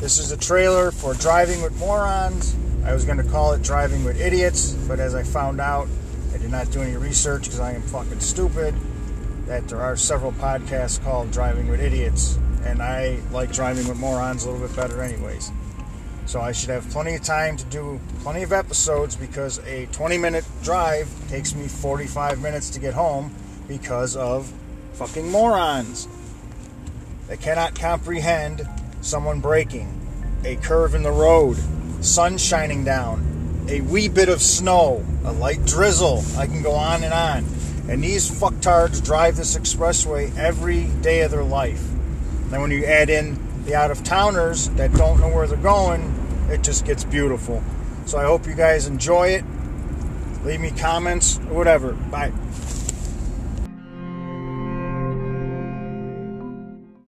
This is a trailer for Driving with Morons. I was going to call it Driving with Idiots, but as I found out, I did not do any research because I am fucking stupid. That there are several podcasts called Driving with Idiots, and I like Driving with Morons a little bit better, anyways. So I should have plenty of time to do plenty of episodes because a 20 minute drive takes me 45 minutes to get home because of fucking morons. They cannot comprehend someone braking, a curve in the road, sun shining down, a wee bit of snow, a light drizzle. I can go on and on. And these fucktards drive this expressway every day of their life. Then when you add in the out of towners that don't know where they're going, it just gets beautiful. So I hope you guys enjoy it. Leave me comments or whatever. Bye.